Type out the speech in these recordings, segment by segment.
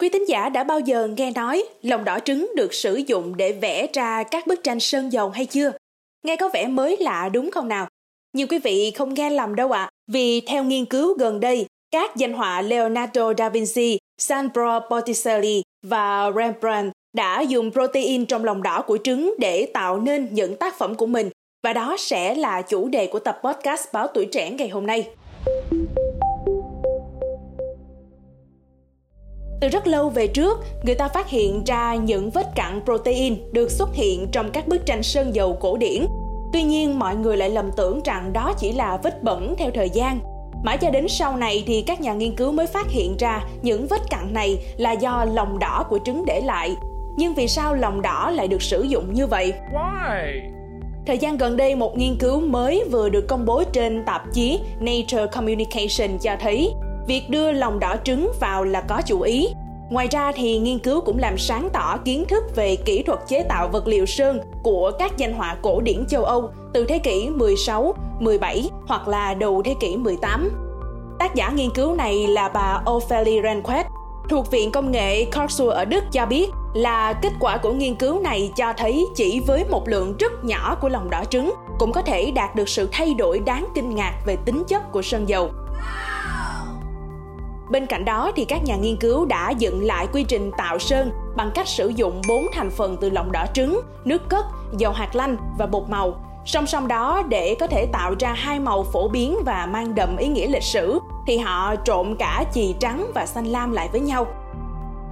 Quý tín giả đã bao giờ nghe nói lòng đỏ trứng được sử dụng để vẽ ra các bức tranh sơn dầu hay chưa? Nghe có vẻ mới lạ đúng không nào? Nhưng quý vị không nghe lầm đâu ạ, à, vì theo nghiên cứu gần đây, các danh họa Leonardo da Vinci, Sandro Botticelli và Rembrandt đã dùng protein trong lòng đỏ của trứng để tạo nên những tác phẩm của mình và đó sẽ là chủ đề của tập podcast báo tuổi trẻ ngày hôm nay. Từ rất lâu về trước, người ta phát hiện ra những vết cặn protein được xuất hiện trong các bức tranh sơn dầu cổ điển. Tuy nhiên, mọi người lại lầm tưởng rằng đó chỉ là vết bẩn theo thời gian. Mãi cho đến sau này thì các nhà nghiên cứu mới phát hiện ra những vết cặn này là do lòng đỏ của trứng để lại. Nhưng vì sao lòng đỏ lại được sử dụng như vậy? Why? Thời gian gần đây, một nghiên cứu mới vừa được công bố trên tạp chí Nature Communication cho thấy việc đưa lòng đỏ trứng vào là có chủ ý. Ngoài ra thì nghiên cứu cũng làm sáng tỏ kiến thức về kỹ thuật chế tạo vật liệu sơn của các danh họa cổ điển châu Âu từ thế kỷ 16, 17 hoặc là đầu thế kỷ 18. Tác giả nghiên cứu này là bà Ophelia Renquet thuộc Viện Công nghệ Karlsruhe ở Đức cho biết là kết quả của nghiên cứu này cho thấy chỉ với một lượng rất nhỏ của lòng đỏ trứng cũng có thể đạt được sự thay đổi đáng kinh ngạc về tính chất của sơn dầu. Bên cạnh đó thì các nhà nghiên cứu đã dựng lại quy trình tạo sơn bằng cách sử dụng 4 thành phần từ lòng đỏ trứng, nước cất, dầu hạt lanh và bột màu. Song song đó để có thể tạo ra hai màu phổ biến và mang đậm ý nghĩa lịch sử thì họ trộn cả chì trắng và xanh lam lại với nhau.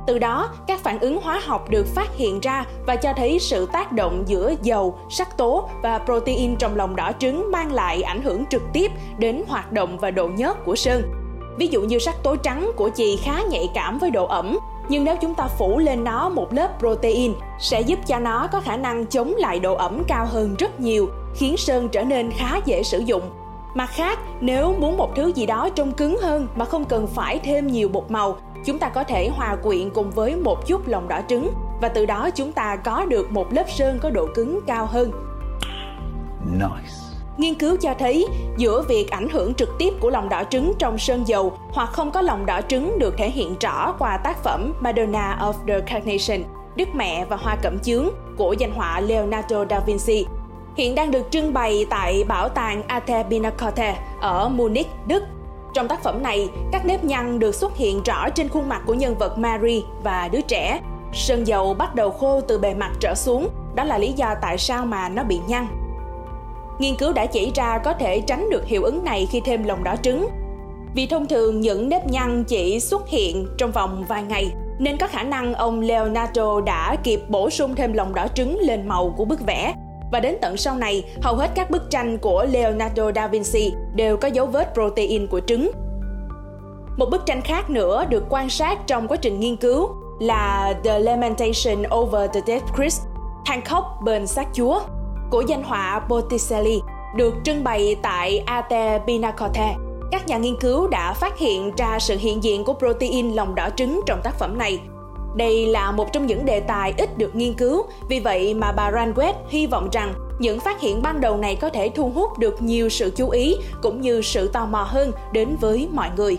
Từ đó, các phản ứng hóa học được phát hiện ra và cho thấy sự tác động giữa dầu, sắc tố và protein trong lòng đỏ trứng mang lại ảnh hưởng trực tiếp đến hoạt động và độ nhớt của sơn. Ví dụ như sắc tố trắng của chì khá nhạy cảm với độ ẩm, nhưng nếu chúng ta phủ lên nó một lớp protein sẽ giúp cho nó có khả năng chống lại độ ẩm cao hơn rất nhiều, khiến sơn trở nên khá dễ sử dụng. Mặt khác, nếu muốn một thứ gì đó trông cứng hơn mà không cần phải thêm nhiều bột màu, chúng ta có thể hòa quyện cùng với một chút lòng đỏ trứng và từ đó chúng ta có được một lớp sơn có độ cứng cao hơn. Nice. Nghiên cứu cho thấy giữa việc ảnh hưởng trực tiếp của lòng đỏ trứng trong sơn dầu hoặc không có lòng đỏ trứng được thể hiện rõ qua tác phẩm Madonna of the Carnation, Đức Mẹ và Hoa Cẩm Chướng của danh họa Leonardo da Vinci hiện đang được trưng bày tại Bảo tàng Arte Pinacote ở Munich, Đức. Trong tác phẩm này, các nếp nhăn được xuất hiện rõ trên khuôn mặt của nhân vật Mary và đứa trẻ. Sơn dầu bắt đầu khô từ bề mặt trở xuống, đó là lý do tại sao mà nó bị nhăn. Nghiên cứu đã chỉ ra có thể tránh được hiệu ứng này khi thêm lòng đỏ trứng. Vì thông thường những nếp nhăn chỉ xuất hiện trong vòng vài ngày, nên có khả năng ông Leonardo đã kịp bổ sung thêm lòng đỏ trứng lên màu của bức vẽ. Và đến tận sau này, hầu hết các bức tranh của Leonardo da Vinci đều có dấu vết protein của trứng. Một bức tranh khác nữa được quan sát trong quá trình nghiên cứu là The Lamentation over the Dead Christ, than khóc bên xác Chúa của danh họa Botticelli được trưng bày tại Arte Pinacote. Các nhà nghiên cứu đã phát hiện ra sự hiện diện của protein lòng đỏ trứng trong tác phẩm này. Đây là một trong những đề tài ít được nghiên cứu, vì vậy mà bà Ranquet hy vọng rằng những phát hiện ban đầu này có thể thu hút được nhiều sự chú ý cũng như sự tò mò hơn đến với mọi người.